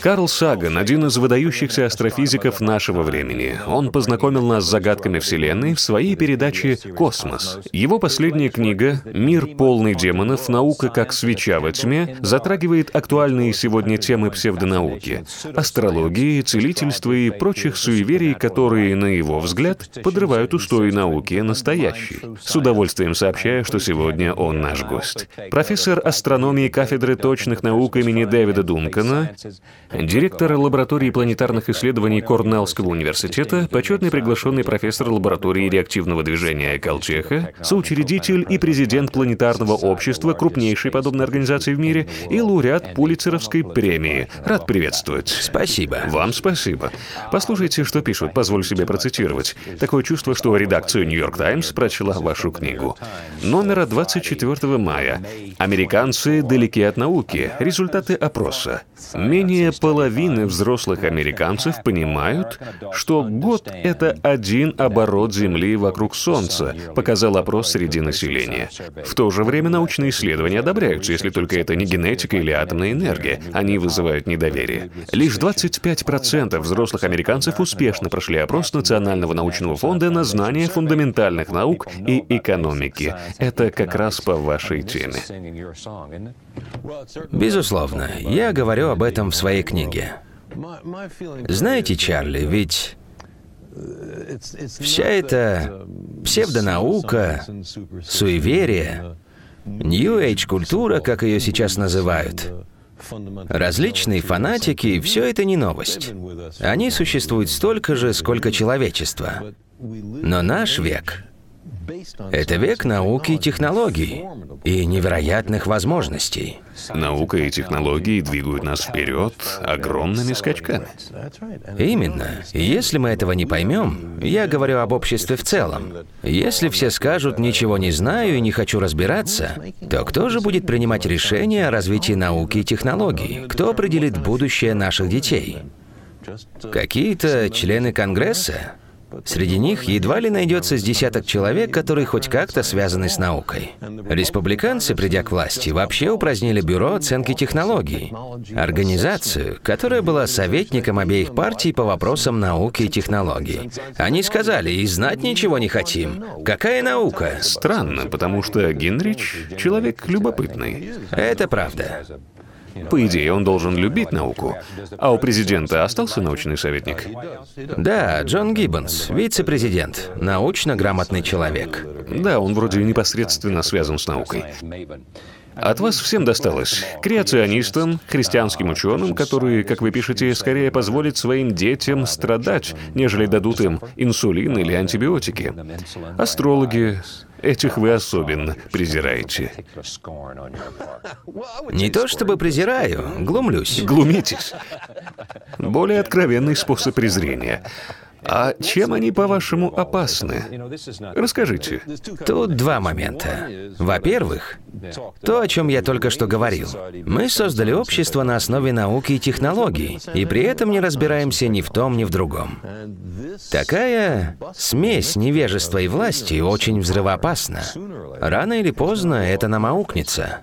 Карл Саган – один из выдающихся астрофизиков нашего времени. Он познакомил нас с загадками Вселенной в своей передаче «Космос». Его последняя книга «Мир полный демонов. Наука как свеча во тьме» затрагивает актуальные сегодня темы псевдонауки – астрологии, целительства и прочих суеверий, которые, на его взгляд, подрывают устои науки настоящей. С удовольствием сообщаю, что сегодня он наш гость. Профессор астрономии кафедры точных наук имени Дэвида Дункана, Директор лаборатории планетарных исследований Корнеллского университета, почетный приглашенный профессор лаборатории реактивного движения Калчеха, соучредитель и президент планетарного общества, крупнейшей подобной организации в мире, и лауреат Пулицеровской премии. Рад приветствовать. Спасибо. Вам спасибо. Послушайте, что пишут, позволь себе процитировать. Такое чувство, что редакция «Нью-Йорк Таймс» прочла вашу книгу. Номера 24 мая. Американцы далеки от науки. Результаты опроса. Менее половины взрослых американцев понимают, что год — это один оборот Земли вокруг Солнца, показал опрос среди населения. В то же время научные исследования одобряются, если только это не генетика или атомная энергия. Они вызывают недоверие. Лишь 25% взрослых американцев успешно прошли опрос Национального научного фонда на знание фундаментальных наук и экономики. Это как раз по вашей теме. Безусловно, я говорю об этом в своей книге. Знаете, Чарли, ведь вся эта псевдонаука, суеверие, Нью-Эйдж-культура, как ее сейчас называют, различные фанатики, все это не новость. Они существуют столько же, сколько человечество. Но наш век это век науки и технологий и невероятных возможностей. Наука и технологии двигают нас вперед огромными скачками. Именно. Если мы этого не поймем, я говорю об обществе в целом. Если все скажут «ничего не знаю и не хочу разбираться», то кто же будет принимать решения о развитии науки и технологий? Кто определит будущее наших детей? Какие-то члены Конгресса? Среди них едва ли найдется с десяток человек, которые хоть как-то связаны с наукой. Республиканцы, придя к власти, вообще упразднили Бюро оценки технологий, организацию, которая была советником обеих партий по вопросам науки и технологий. Они сказали, и знать ничего не хотим. Какая наука? Странно, потому что Генрич — человек любопытный. Это правда. По идее, он должен любить науку. А у президента остался научный советник? Да, Джон Гиббонс, вице-президент, научно грамотный человек. Да, он вроде непосредственно связан с наукой. От вас всем досталось. Креационистам, христианским ученым, которые, как вы пишете, скорее позволят своим детям страдать, нежели дадут им инсулин или антибиотики. Астрологи, Этих вы особенно презираете. Не то чтобы презираю, глумлюсь. Глумитесь. Более откровенный способ презрения. А чем они, по-вашему, опасны? Расскажите. Тут два момента. Во-первых, то, о чем я только что говорил. Мы создали общество на основе науки и технологий, и при этом не разбираемся ни в том, ни в другом. Такая смесь невежества и власти очень взрывоопасна. Рано или поздно это нам аукнется.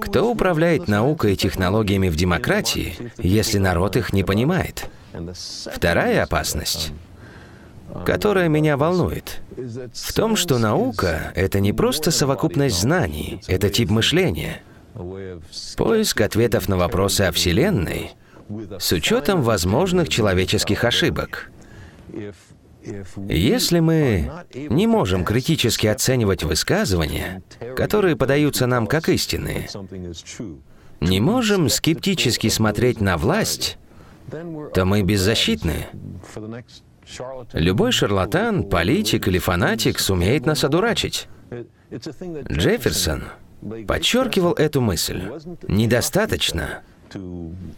Кто управляет наукой и технологиями в демократии, если народ их не понимает? Вторая опасность, которая меня волнует, в том, что наука — это не просто совокупность знаний, это тип мышления. Поиск ответов на вопросы о Вселенной с учетом возможных человеческих ошибок. Если мы не можем критически оценивать высказывания, которые подаются нам как истинные, не можем скептически смотреть на власть, то мы беззащитны. Любой шарлатан, политик или фанатик сумеет нас одурачить. Джефферсон подчеркивал эту мысль. Недостаточно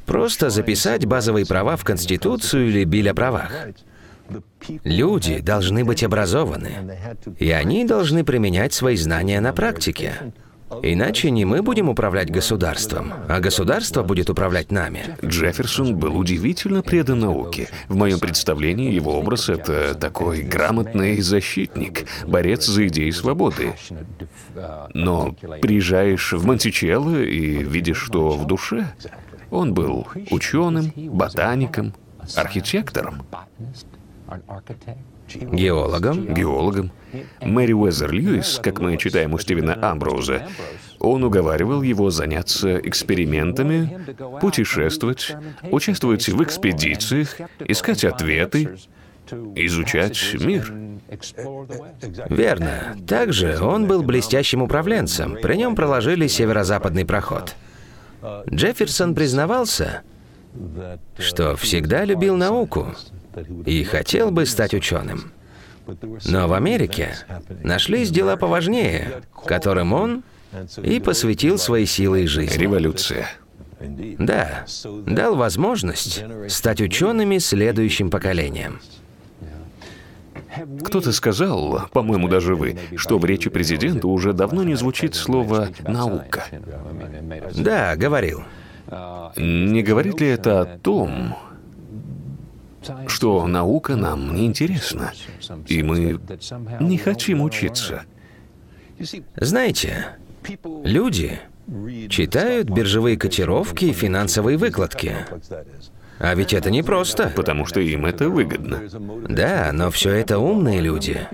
просто записать базовые права в Конституцию или биль о правах. Люди должны быть образованы, и они должны применять свои знания на практике. Иначе не мы будем управлять государством, а государство будет управлять нами. Джефферсон был удивительно предан науке. В моем представлении его образ — это такой грамотный защитник, борец за идеи свободы. Но приезжаешь в Монтичелло и видишь, что в душе он был ученым, ботаником, архитектором, Геологом? геологом. Мэри Уэзер Льюис, как мы читаем у Стивена Амброуза, он уговаривал его заняться экспериментами, путешествовать, участвовать в экспедициях, искать ответы, изучать мир. Верно. Также он был блестящим управленцем. При нем проложили северо-западный проход. Джефферсон признавался, что всегда любил науку и хотел бы стать ученым. Но в Америке нашлись дела поважнее, которым он и посвятил свои силы и жизнь. Революция. Да, дал возможность стать учеными следующим поколением. Кто-то сказал, по-моему, даже вы, что в речи президента уже давно не звучит слово «наука». Да, говорил. Не говорит ли это о том, что наука нам не интересна, и мы не хотим учиться? Знаете, люди читают биржевые котировки и финансовые выкладки. А ведь это непросто. Потому что им это выгодно. Да, но все это умные люди.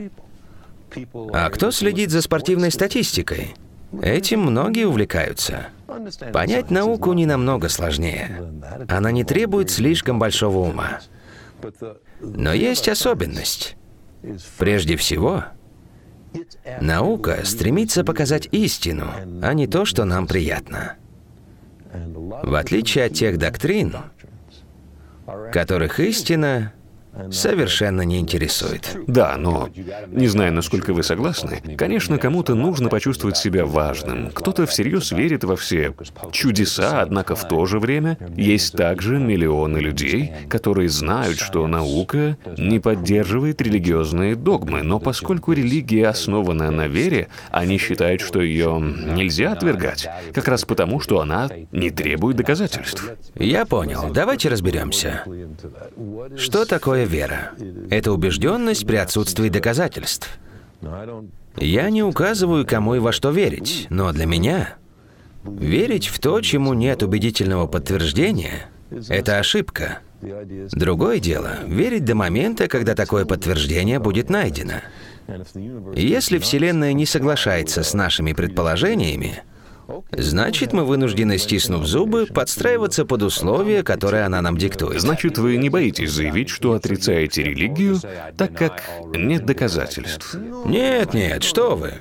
А кто следит за спортивной статистикой? Этим многие увлекаются. Понять науку не намного сложнее. Она не требует слишком большого ума. Но есть особенность. Прежде всего, наука стремится показать истину, а не то, что нам приятно. В отличие от тех доктрин, которых истина совершенно не интересует. Да, но не знаю, насколько вы согласны. Конечно, кому-то нужно почувствовать себя важным. Кто-то всерьез верит во все чудеса, однако в то же время есть также миллионы людей, которые знают, что наука не поддерживает религиозные догмы, но поскольку религия основана на вере, они считают, что ее нельзя отвергать, как раз потому, что она не требует доказательств. Я понял. Давайте разберемся. Что такое вера? Это убежденность при отсутствии доказательств. Я не указываю, кому и во что верить, но для меня верить в то, чему нет убедительного подтверждения, это ошибка. Другое дело — верить до момента, когда такое подтверждение будет найдено. Если Вселенная не соглашается с нашими предположениями, Значит, мы вынуждены, стиснув зубы, подстраиваться под условия, которые она нам диктует. Значит, вы не боитесь заявить, что отрицаете религию, так как нет доказательств. Нет, нет, что вы.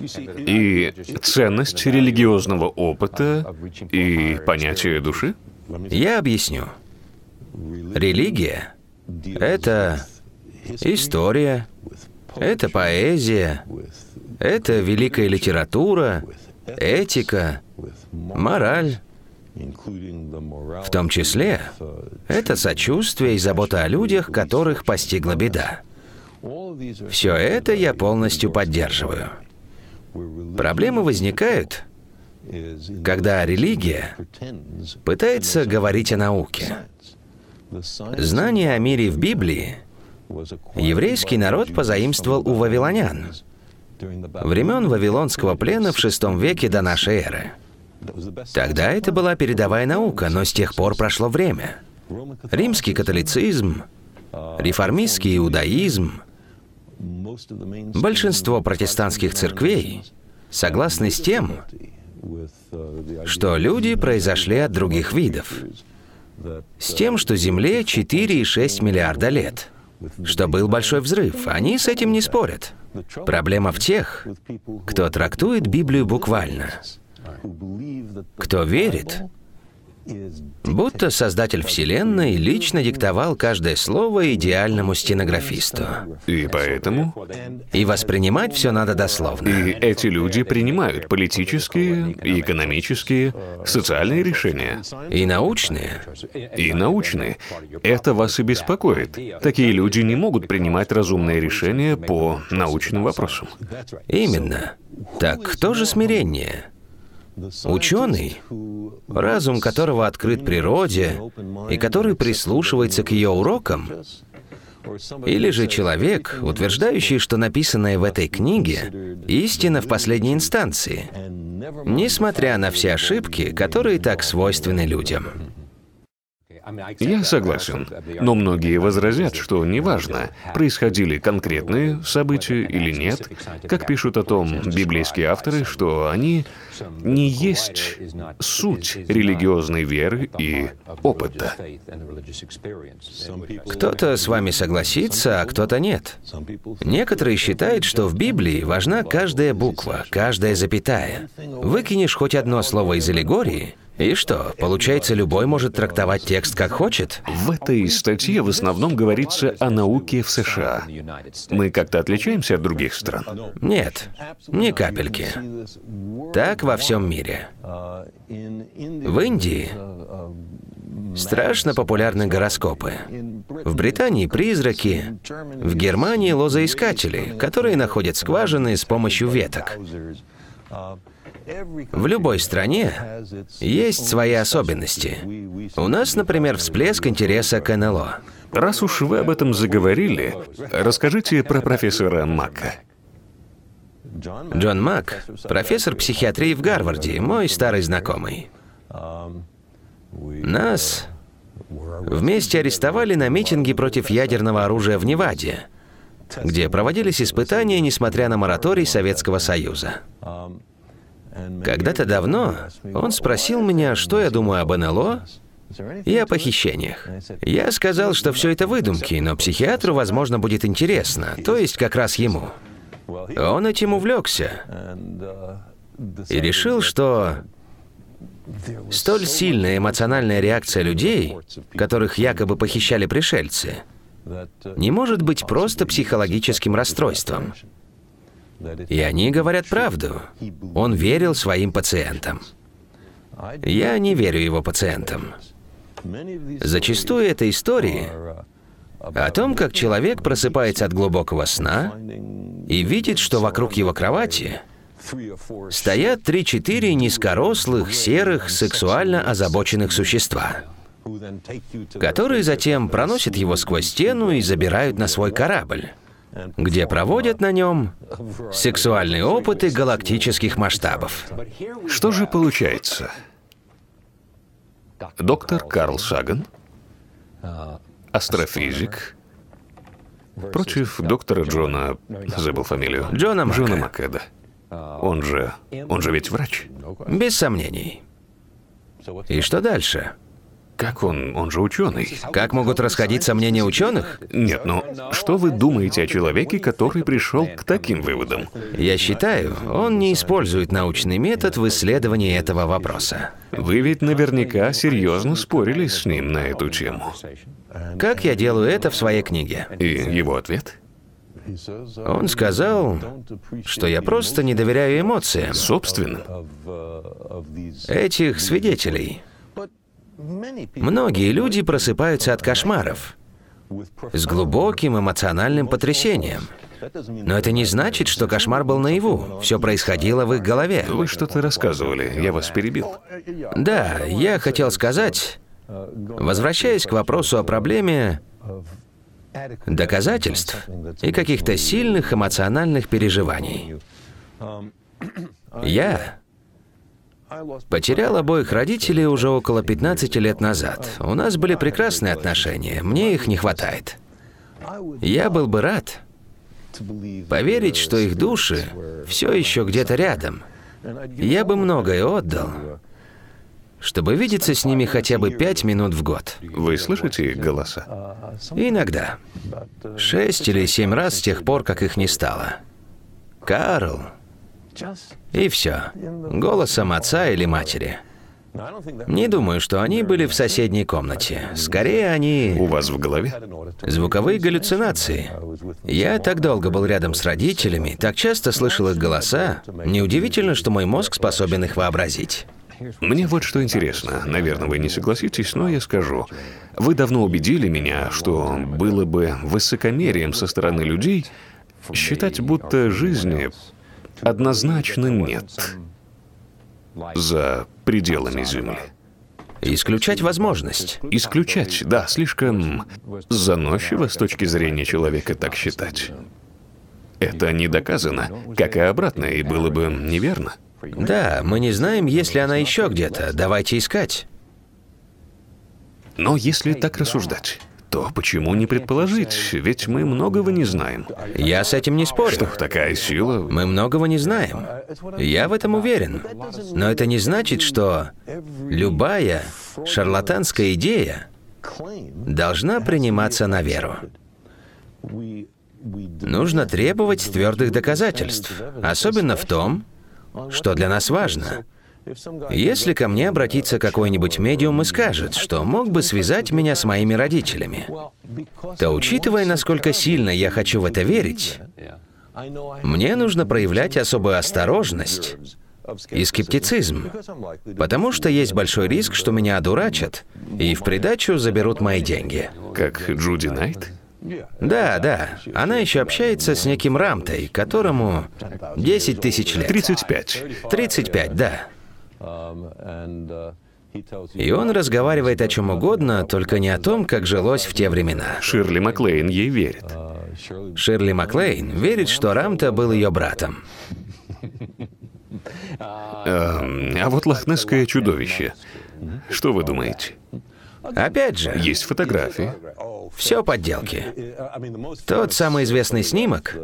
И ценность религиозного опыта и понятие души? Я объясню. Религия — это история, это поэзия, это великая литература, этика, мораль, в том числе это сочувствие и забота о людях, которых постигла беда. Все это я полностью поддерживаю. Проблемы возникают, когда религия пытается говорить о науке. Знание о мире в Библии еврейский народ позаимствовал у вавилонян – времен Вавилонского плена в VI веке до нашей эры. Тогда это была передовая наука, но с тех пор прошло время. Римский католицизм, реформистский иудаизм, большинство протестантских церквей согласны с тем, что люди произошли от других видов. С тем, что Земле 4,6 миллиарда лет, что был большой взрыв. Они с этим не спорят. Проблема в тех, кто трактует Библию буквально, кто верит, Будто создатель Вселенной лично диктовал каждое слово идеальному стенографисту. И поэтому... И воспринимать все надо дословно. И эти люди принимают политические, экономические, социальные решения. И научные. И научные. Это вас и беспокоит. Такие люди не могут принимать разумные решения по научным вопросам. Именно. Так кто же смирение? Ученый, разум которого открыт природе и который прислушивается к ее урокам, или же человек, утверждающий, что написанное в этой книге истина в последней инстанции, несмотря на все ошибки, которые так свойственны людям. Я согласен, но многие возразят, что неважно, происходили конкретные события или нет, как пишут о том библейские авторы, что они не есть суть религиозной веры и опыта. Кто-то с вами согласится, а кто-то нет. Некоторые считают, что в Библии важна каждая буква, каждая запятая. Выкинешь хоть одно слово из аллегории, и что, получается, любой может трактовать текст как хочет? В этой статье в основном говорится о науке в США. Мы как-то отличаемся от других стран? Нет, ни капельки. Так во всем мире. В Индии страшно популярны гороскопы. В Британии призраки, в Германии лозоискатели, которые находят скважины с помощью веток. В любой стране есть свои особенности. У нас, например, всплеск интереса к НЛО. Раз уж вы об этом заговорили, расскажите про профессора Мака. Джон Мак, профессор психиатрии в Гарварде, мой старый знакомый. Нас вместе арестовали на митинге против ядерного оружия в Неваде, где проводились испытания, несмотря на мораторий Советского Союза. Когда-то давно он спросил меня, что я думаю об НЛО и о похищениях. Я сказал, что все это выдумки, но психиатру, возможно, будет интересно, то есть как раз ему. Он этим увлекся и решил, что столь сильная эмоциональная реакция людей, которых якобы похищали пришельцы, не может быть просто психологическим расстройством. И они говорят правду. Он верил своим пациентам. Я не верю его пациентам. Зачастую это истории о том, как человек просыпается от глубокого сна и видит, что вокруг его кровати стоят три-четыре низкорослых, серых, сексуально озабоченных существа, которые затем проносят его сквозь стену и забирают на свой корабль где проводят на нем сексуальные опыты галактических масштабов. Что же получается? Доктор Карл Саган, астрофизик, против доктора Джона, забыл фамилию. Джона Мака. Джона Македа. Он же, он же ведь врач. Без сомнений. И что дальше? Как он? Он же ученый. Как могут расходиться мнения ученых? Нет, ну что вы думаете о человеке, который пришел к таким выводам? Я считаю, он не использует научный метод в исследовании этого вопроса. Вы ведь наверняка серьезно спорили с ним на эту тему. Как я делаю это в своей книге? И его ответ? Он сказал, что я просто не доверяю эмоциям Собственно. этих свидетелей. Многие люди просыпаются от кошмаров с глубоким эмоциональным потрясением. Но это не значит, что кошмар был наяву. Все происходило в их голове. Вы что-то рассказывали, я вас перебил. Да, я хотел сказать, возвращаясь к вопросу о проблеме доказательств и каких-то сильных эмоциональных переживаний. Я Потерял обоих родителей уже около 15 лет назад. У нас были прекрасные отношения, мне их не хватает. Я был бы рад поверить, что их души все еще где-то рядом. Я бы многое отдал, чтобы видеться с ними хотя бы пять минут в год. Вы слышите их голоса? Иногда. Шесть или семь раз с тех пор, как их не стало. Карл, и все. Голосом отца или матери. Не думаю, что они были в соседней комнате. Скорее, они... У вас в голове? Звуковые галлюцинации. Я так долго был рядом с родителями, так часто слышал их голоса. Неудивительно, что мой мозг способен их вообразить. Мне вот что интересно. Наверное, вы не согласитесь, но я скажу. Вы давно убедили меня, что было бы высокомерием со стороны людей считать, будто жизни однозначно нет. за пределами Земли. Исключать возможность. Исключать, да, слишком заносчиво с точки зрения человека так считать. Это не доказано, как и обратное, и было бы неверно. Да, мы не знаем, есть ли она еще где-то. Давайте искать. Но если так рассуждать, то почему не предположить? Ведь мы многого не знаем. Я с этим не спорю. Что такая сила? Мы многого не знаем. Я в этом уверен. Но это не значит, что любая шарлатанская идея должна приниматься на веру. Нужно требовать твердых доказательств, особенно в том, что для нас важно. Если ко мне обратится какой-нибудь медиум и скажет, что мог бы связать меня с моими родителями, то учитывая, насколько сильно я хочу в это верить, мне нужно проявлять особую осторожность и скептицизм, потому что есть большой риск, что меня одурачат и в придачу заберут мои деньги. Как Джуди Найт? Да, да. Она еще общается с неким Рамтой, которому 10 тысяч лет. 35. 35, да. И он разговаривает о чем угодно, только не о том, как жилось в те времена. Ширли Маклейн ей верит. Ширли Маклейн верит, что Рамта был ее братом. Эм, а вот лохнесское чудовище. Что вы думаете? Опять же, Есть фотографии. все подделки. Тот самый известный снимок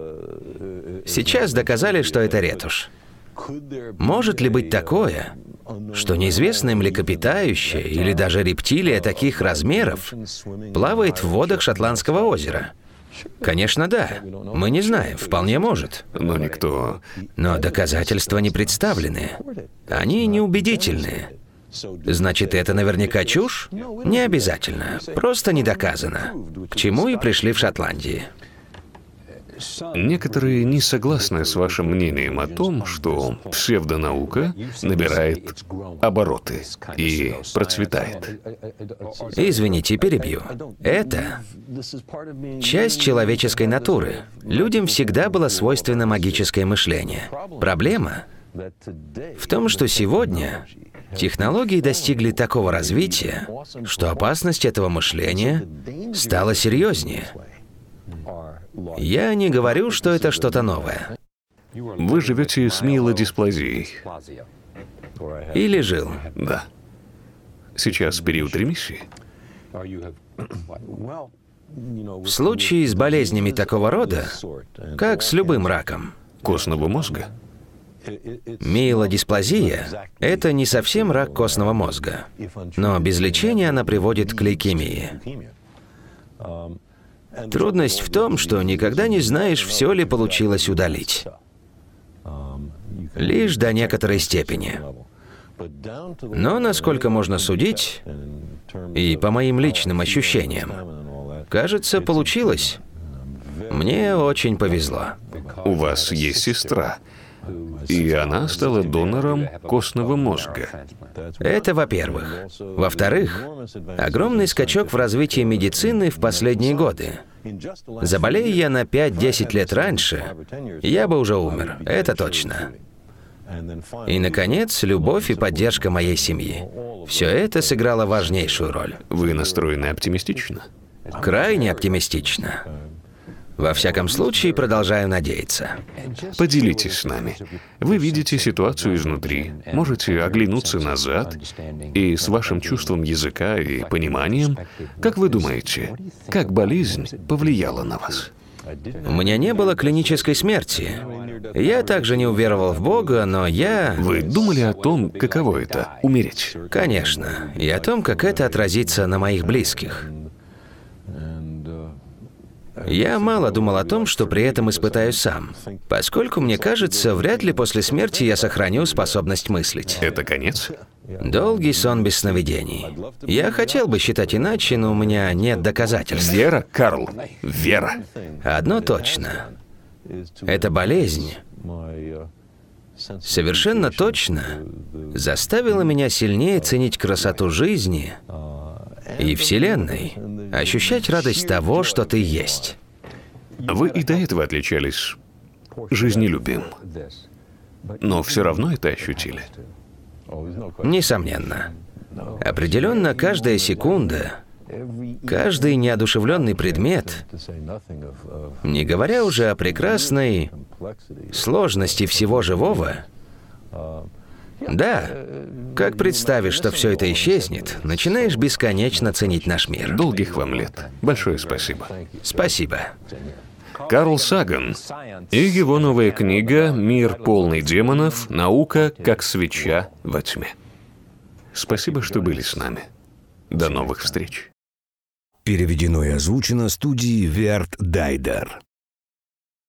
сейчас доказали, что это ретушь. Может ли быть такое, что неизвестное млекопитающее или даже рептилия таких размеров плавает в водах Шотландского озера? Конечно, да. Мы не знаем, вполне может. Но никто... Но доказательства не представлены. Они неубедительны. Значит, это наверняка чушь? Не обязательно. Просто не доказано. К чему и пришли в Шотландии. Некоторые не согласны с вашим мнением о том, что псевдонаука набирает обороты и процветает. Извините, перебью. Это часть человеческой натуры. Людям всегда было свойственно магическое мышление. Проблема в том, что сегодня технологии достигли такого развития, что опасность этого мышления стала серьезнее. Я не говорю, что это что-то новое. Вы живете с миелодисплазией. Или жил. Да. Сейчас период ремиссии. В случае с болезнями такого рода, как с любым раком, Костного мозга. миелодисплазия – это не совсем рак костного мозга, но без лечения она приводит к лейкемии. Трудность в том, что никогда не знаешь, все ли получилось удалить. Лишь до некоторой степени. Но, насколько можно судить, и по моим личным ощущениям, кажется, получилось. Мне очень повезло. У вас есть сестра, и она стала донором костного мозга. Это во-первых. Во-вторых, огромный скачок в развитии медицины в последние годы. Заболея я на 5-10 лет раньше, я бы уже умер, это точно. И, наконец, любовь и поддержка моей семьи. Все это сыграло важнейшую роль. Вы настроены оптимистично? Крайне оптимистично. Во всяком случае, продолжаю надеяться. Поделитесь с нами. Вы видите ситуацию изнутри, можете оглянуться назад, и с вашим чувством языка и пониманием, как вы думаете, как болезнь повлияла на вас? У меня не было клинической смерти. Я также не уверовал в Бога, но я... Вы думали о том, каково это — умереть? Конечно. И о том, как это отразится на моих близких. Я мало думал о том, что при этом испытаю сам, поскольку, мне кажется, вряд ли после смерти я сохраню способность мыслить. Это конец? Долгий сон без сновидений. Я хотел бы считать иначе, но у меня нет доказательств. Вера, Карл, вера. Одно точно. Эта болезнь совершенно точно заставила меня сильнее ценить красоту жизни и Вселенной, ощущать радость того, что ты есть. Вы и до этого отличались жизнелюбием, но все равно это ощутили. Несомненно. Определенно, каждая секунда, каждый неодушевленный предмет, не говоря уже о прекрасной сложности всего живого, да, как представишь, что все это исчезнет, начинаешь бесконечно ценить наш мир. Долгих вам лет. Большое спасибо. Спасибо. Карл Саган и его новая книга «Мир полный демонов. Наука как свеча во тьме». Спасибо, что были с нами. До новых встреч. Переведено и озвучено студией Верт Дайдер.